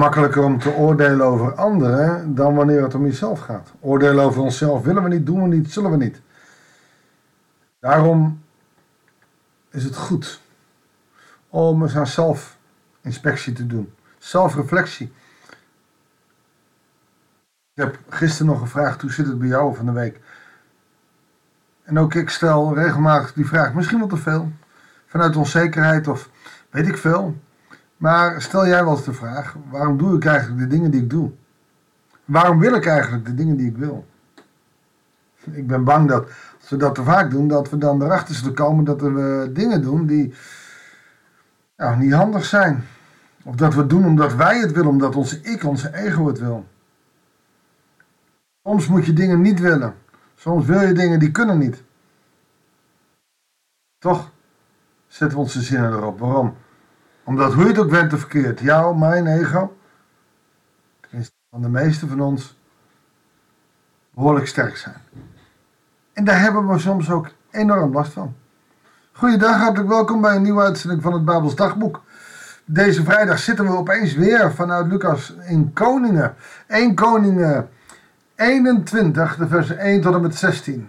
makkelijker om te oordelen over anderen dan wanneer het om jezelf gaat. Oordelen over onszelf willen we niet, doen we niet, zullen we niet. Daarom is het goed om eens aan zelfinspectie te doen. Zelfreflectie. Ik heb gisteren nog gevraagd, hoe zit het bij jou van de week? En ook ik stel regelmatig die vraag, misschien wel te veel. Vanuit onzekerheid of weet ik veel. Maar stel jij wel eens de vraag, waarom doe ik eigenlijk de dingen die ik doe? Waarom wil ik eigenlijk de dingen die ik wil? Ik ben bang dat als we dat te vaak doen, dat we dan erachter zullen komen dat we dingen doen die nou, niet handig zijn. Of dat we het doen omdat wij het willen, omdat onze ik, onze ego het wil. Soms moet je dingen niet willen. Soms wil je dingen die kunnen niet. Toch zetten we onze zinnen erop. Waarom? Omdat hoe je het ook bent of verkeerd, jou, mijn ego, tenminste van de meeste van ons, behoorlijk sterk zijn. En daar hebben we soms ook enorm last van. Goeiedag, hartelijk welkom bij een nieuwe uitzending van het Babels Dagboek. Deze vrijdag zitten we opeens weer vanuit Lucas in Koningen. 1 Koningen 21, de versen 1 tot en met 16.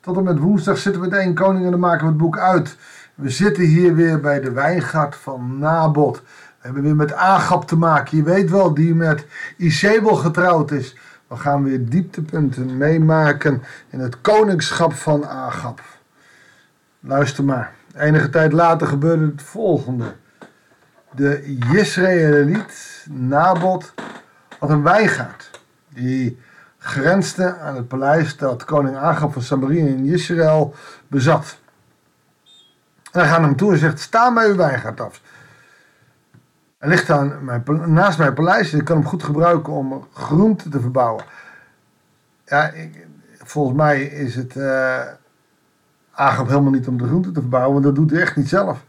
Tot en met woensdag zitten we in 1 Koningen en dan maken we het boek uit. We zitten hier weer bij de wijngaard van Nabot. We hebben weer met Agap te maken. Je weet wel, die met Isabel getrouwd is. We gaan weer dieptepunten meemaken in het koningschap van Agap. Luister maar. Enige tijd later gebeurde het volgende. De Jezreeliet Nabot had een wijngaard. Die grensde aan het paleis dat koning Agap van Samaria in Israël bezat. En hij gaat hem toe en zegt, sta bij uw wijngaard af. Hij ligt aan mijn, naast mijn paleis ik kan hem goed gebruiken om groente te verbouwen. Ja, ik, volgens mij is het uh, helemaal niet om de groente te verbouwen, want dat doet hij echt niet zelf.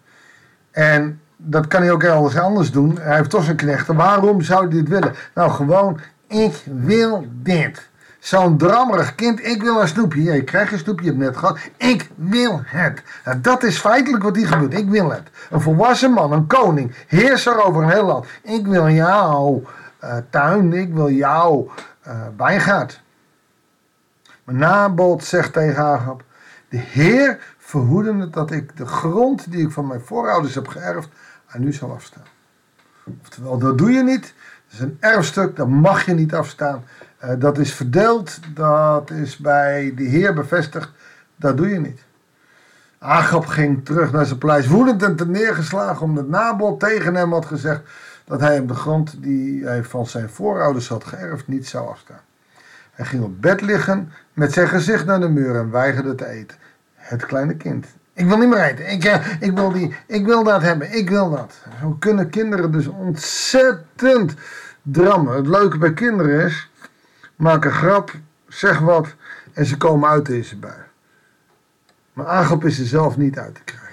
En dat kan hij ook ergens anders doen. Hij heeft toch zijn knechten. Waarom zou hij dit willen? Nou, gewoon, ik wil dit. Zo'n drammerig kind, ik wil een snoepje. Ja, je krijgt een snoepje, je hebt net gehad. Ik wil het. Nou, dat is feitelijk wat hier gebeurt. Ik wil het. Een volwassen man, een koning, heerser over een heel land. Ik wil jouw uh, tuin, ik wil jouw uh, wijngaard. Maar Nabot zegt tegen Agab, de Heer verhoede het dat ik de grond die ik van mijn voorouders heb geërfd aan u zal afstaan. Oftewel, dat doe je niet. Dat is een erfstuk, dat mag je niet afstaan. Uh, dat is verdeeld, dat is bij de Heer bevestigd. Dat doe je niet. Agap ging terug naar zijn paleis, woedend en neergeslagen, omdat Nabot tegen hem had gezegd dat hij hem de grond die hij van zijn voorouders had geërfd niet zou afstaan. Hij ging op bed liggen met zijn gezicht naar de muur en weigerde te eten. Het kleine kind. Ik wil niet meer eten. Ik, uh, ik, wil, die, ik wil dat hebben. Ik wil dat. Zo kunnen kinderen dus ontzettend drammen. Het leuke bij kinderen is maak een grap, zeg wat en ze komen uit deze bui. Maar Agap is er zelf niet uit te krijgen.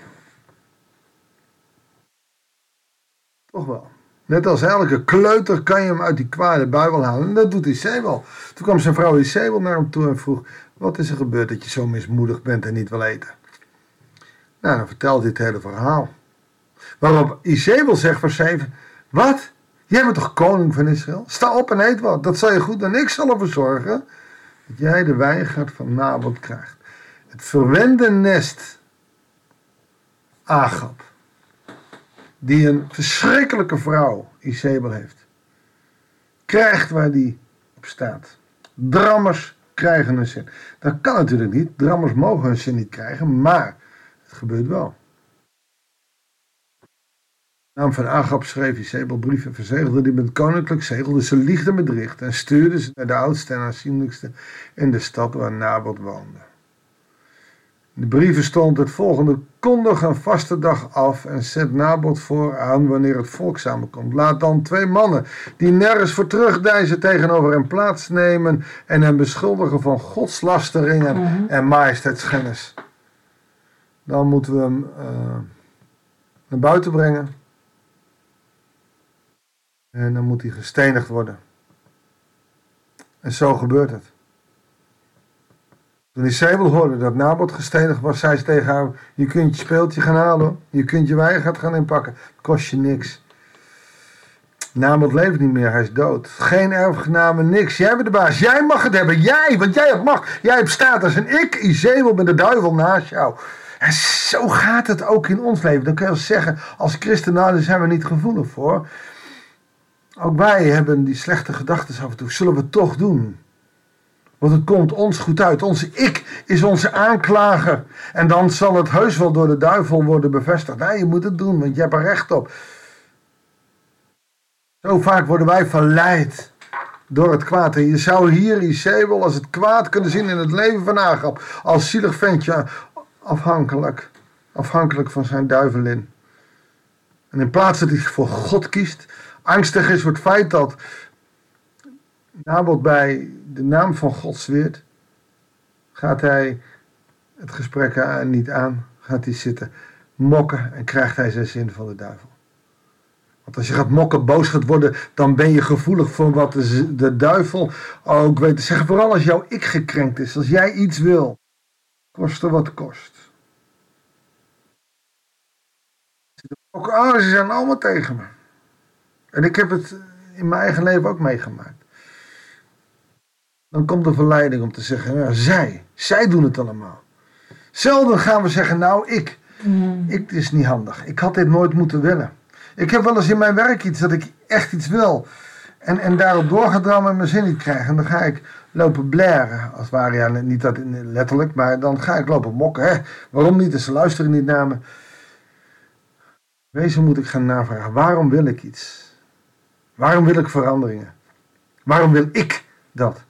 Toch wel. Net als elke kleuter kan je hem uit die kwade bui wel halen. En dat doet Isabel. Toen kwam zijn vrouw Isabel naar hem toe en vroeg... Wat is er gebeurd dat je zo mismoedig bent en niet wil eten? Nou, dan vertelt het hele verhaal. Waarop Isabel zegt vers 7... Wat? Jij bent toch koning van Israël? Sta op en eet wat. Dat zal je goed en ik zal ervoor zorgen dat jij de wijngaard van Nabot krijgt. Het verwende nest Agap, die een verschrikkelijke vrouw, Isabel, heeft, krijgt waar die op staat. Drammers krijgen een zin. Dat kan natuurlijk niet. Drammers mogen een zin niet krijgen, maar het gebeurt wel naam van Agap schreef Isabel brieven, verzegelde die met koninklijk zegel, dus ze liegde met en stuurde ze naar de oudste en aanzienlijkste in de stad waar Nabot woonde. In de brieven stond het volgende: kondig een vaste dag af en zet Nabot voor aan wanneer het volk samenkomt. Laat dan twee mannen die nergens voor terugdijzen tegenover hem plaatsnemen en hem beschuldigen van godslasteringen mm -hmm. en majesteitsschennis. Dan moeten we hem uh, naar buiten brengen en dan moet hij gestenigd worden. En zo gebeurt het. Toen Isabel hoorde dat Nabot gestenigd was, zei ze tegen haar: Je kunt je speeltje gaan halen, je kunt je wijngaard gaan inpakken, kost je niks. Nabot leeft niet meer, hij is dood. Geen erfgename, niks. Jij bent de baas. Jij mag het hebben. Jij, want jij hebt macht. Jij hebt status. En ik, Izebel, ben de duivel naast jou. En zo gaat het ook in ons leven. Dan kun je zeggen, als christen, daar zijn we niet gevoelig voor. Ook wij hebben die slechte gedachten af en toe. Zullen we het toch doen? Want het komt ons goed uit. Onze ik is onze aanklager. En dan zal het heus wel door de duivel worden bevestigd. Nee, je moet het doen, want je hebt er recht op. Zo vaak worden wij verleid door het kwaad. En je zou hier Isabel als het kwaad kunnen zien in het leven van Agap. Als zielig ventje, afhankelijk. Afhankelijk van zijn duivelin. En in plaats dat hij voor God kiest, angstig is voor het feit dat Nabot bij de naam van God zweert, gaat hij het gesprek niet aan, gaat hij zitten mokken en krijgt hij zijn zin van de duivel. Want als je gaat mokken, boos gaat worden, dan ben je gevoelig voor wat de, duivel ook weet te zeggen. Vooral als jouw ik gekrenkt is, als jij iets wil, koste wat kost. Oh, ze zijn allemaal tegen me. En ik heb het in mijn eigen leven ook meegemaakt. Dan komt de verleiding om te zeggen, ja, zij, zij doen het allemaal. Zelden gaan we zeggen, nou ik, mm. ik is niet handig. Ik had dit nooit moeten willen. Ik heb wel eens in mijn werk iets dat ik echt iets wil. En, en daarop doorgedrammen en mijn zin niet krijg. En dan ga ik lopen blaren. Als het ware, ja, niet dat letterlijk, maar dan ga ik lopen mokken. Hè? Waarom niet? En ze luisteren niet naar me. Wezen moet ik gaan navragen. Waarom wil ik iets? Waarom wil ik veranderingen? Waarom wil ik dat?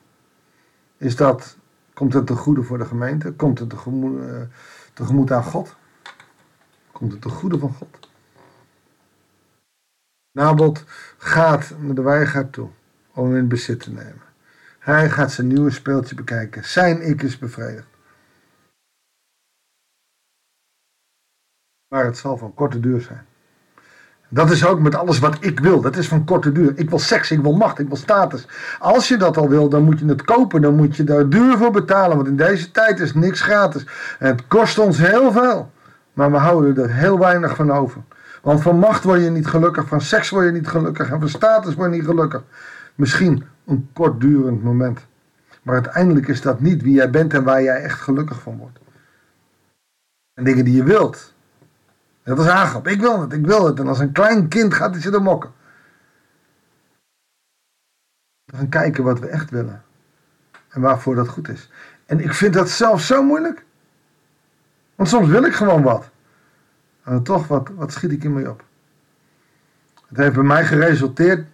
Is dat, komt het te goede voor de gemeente? Komt het tegemoet, uh, tegemoet aan God? Komt het te goede van God? Nabot gaat naar de wijngaard toe om hem in bezit te nemen. Hij gaat zijn nieuwe speeltje bekijken. Zijn ik is bevredigd. Maar het zal van korte duur zijn. Dat is ook met alles wat ik wil. Dat is van korte duur. Ik wil seks, ik wil macht, ik wil status. Als je dat al wil, dan moet je het kopen. Dan moet je daar duur voor betalen. Want in deze tijd is niks gratis. Het kost ons heel veel. Maar we houden er heel weinig van over. Want van macht word je niet gelukkig, van seks word je niet gelukkig en van status word je niet gelukkig. Misschien een kortdurend moment. Maar uiteindelijk is dat niet wie jij bent en waar jij echt gelukkig van wordt. En dingen die je wilt. Dat is aangap. Ik wil het, ik wil het. En als een klein kind gaat hij zitten mokken. We gaan kijken wat we echt willen. En waarvoor dat goed is. En ik vind dat zelf zo moeilijk. Want soms wil ik gewoon wat. En toch, wat, wat schiet ik mee op? Het heeft bij mij geresulteerd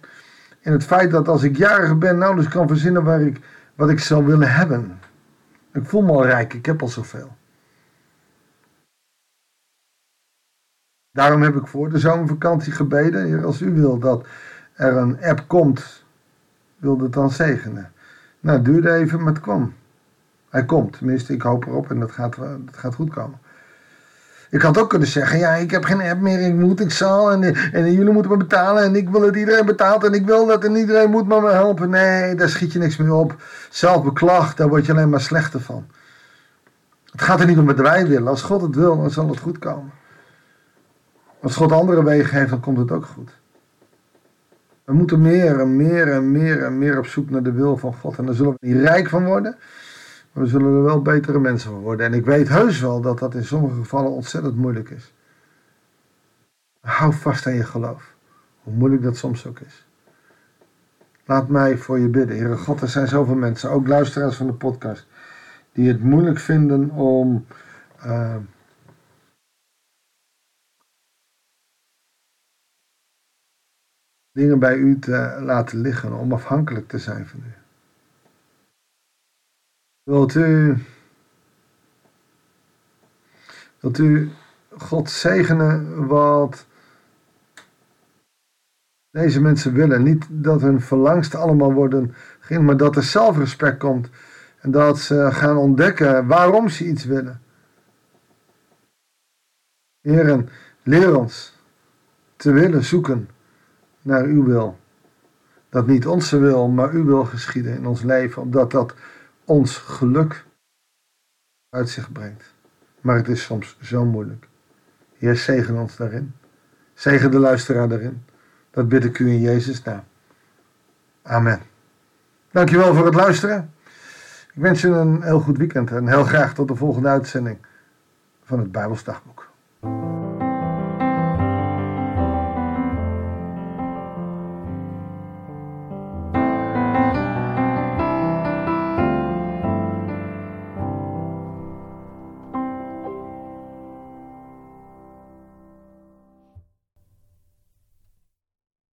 in het feit dat als ik jarig ben, nauwelijks kan verzinnen waar ik, wat ik zou willen hebben. Ik voel me al rijk, ik heb al zoveel. Daarom heb ik voor de zomervakantie gebeden, als u wil dat er een app komt, wilde het dan zegenen. Nou, het duurde even, maar het kwam. Hij komt, tenminste, ik hoop erop en dat gaat, dat gaat goed komen. Ik had ook kunnen zeggen, ja, ik heb geen app meer, ik moet, ik zal en, en jullie moeten me betalen en ik wil dat iedereen betaalt en ik wil dat en iedereen moet me helpen. Nee, daar schiet je niks meer op. Zelfbeklag, daar word je alleen maar slechter van. Het gaat er niet om wat wij willen. Als God het wil, dan zal het goed komen. Als God andere wegen heeft, dan komt het ook goed. We moeten meer en meer en meer en meer op zoek naar de wil van God. En daar zullen we niet rijk van worden. Maar we zullen er wel betere mensen van worden. En ik weet heus wel dat dat in sommige gevallen ontzettend moeilijk is. Hou vast aan je geloof. Hoe moeilijk dat soms ook is. Laat mij voor je bidden. Heere God, er zijn zoveel mensen, ook luisteraars van de podcast, die het moeilijk vinden om uh, dingen bij u te laten liggen, om afhankelijk te zijn van u. Wilt u, wilt u God zegenen wat deze mensen willen? Niet dat hun verlangsten allemaal worden geen, maar dat er zelfrespect komt en dat ze gaan ontdekken waarom ze iets willen. Heren, leer ons te willen zoeken naar uw wil. Dat niet onze wil, maar uw wil geschieden in ons leven, omdat dat ons geluk uit zich brengt. Maar het is soms zo moeilijk. Heer, zegen ons daarin. Zegen de luisteraar daarin. Dat bid ik u in Jezus' naam. Amen. Dankjewel voor het luisteren. Ik wens je een heel goed weekend en heel graag tot de volgende uitzending van het Bijbelsdagboek.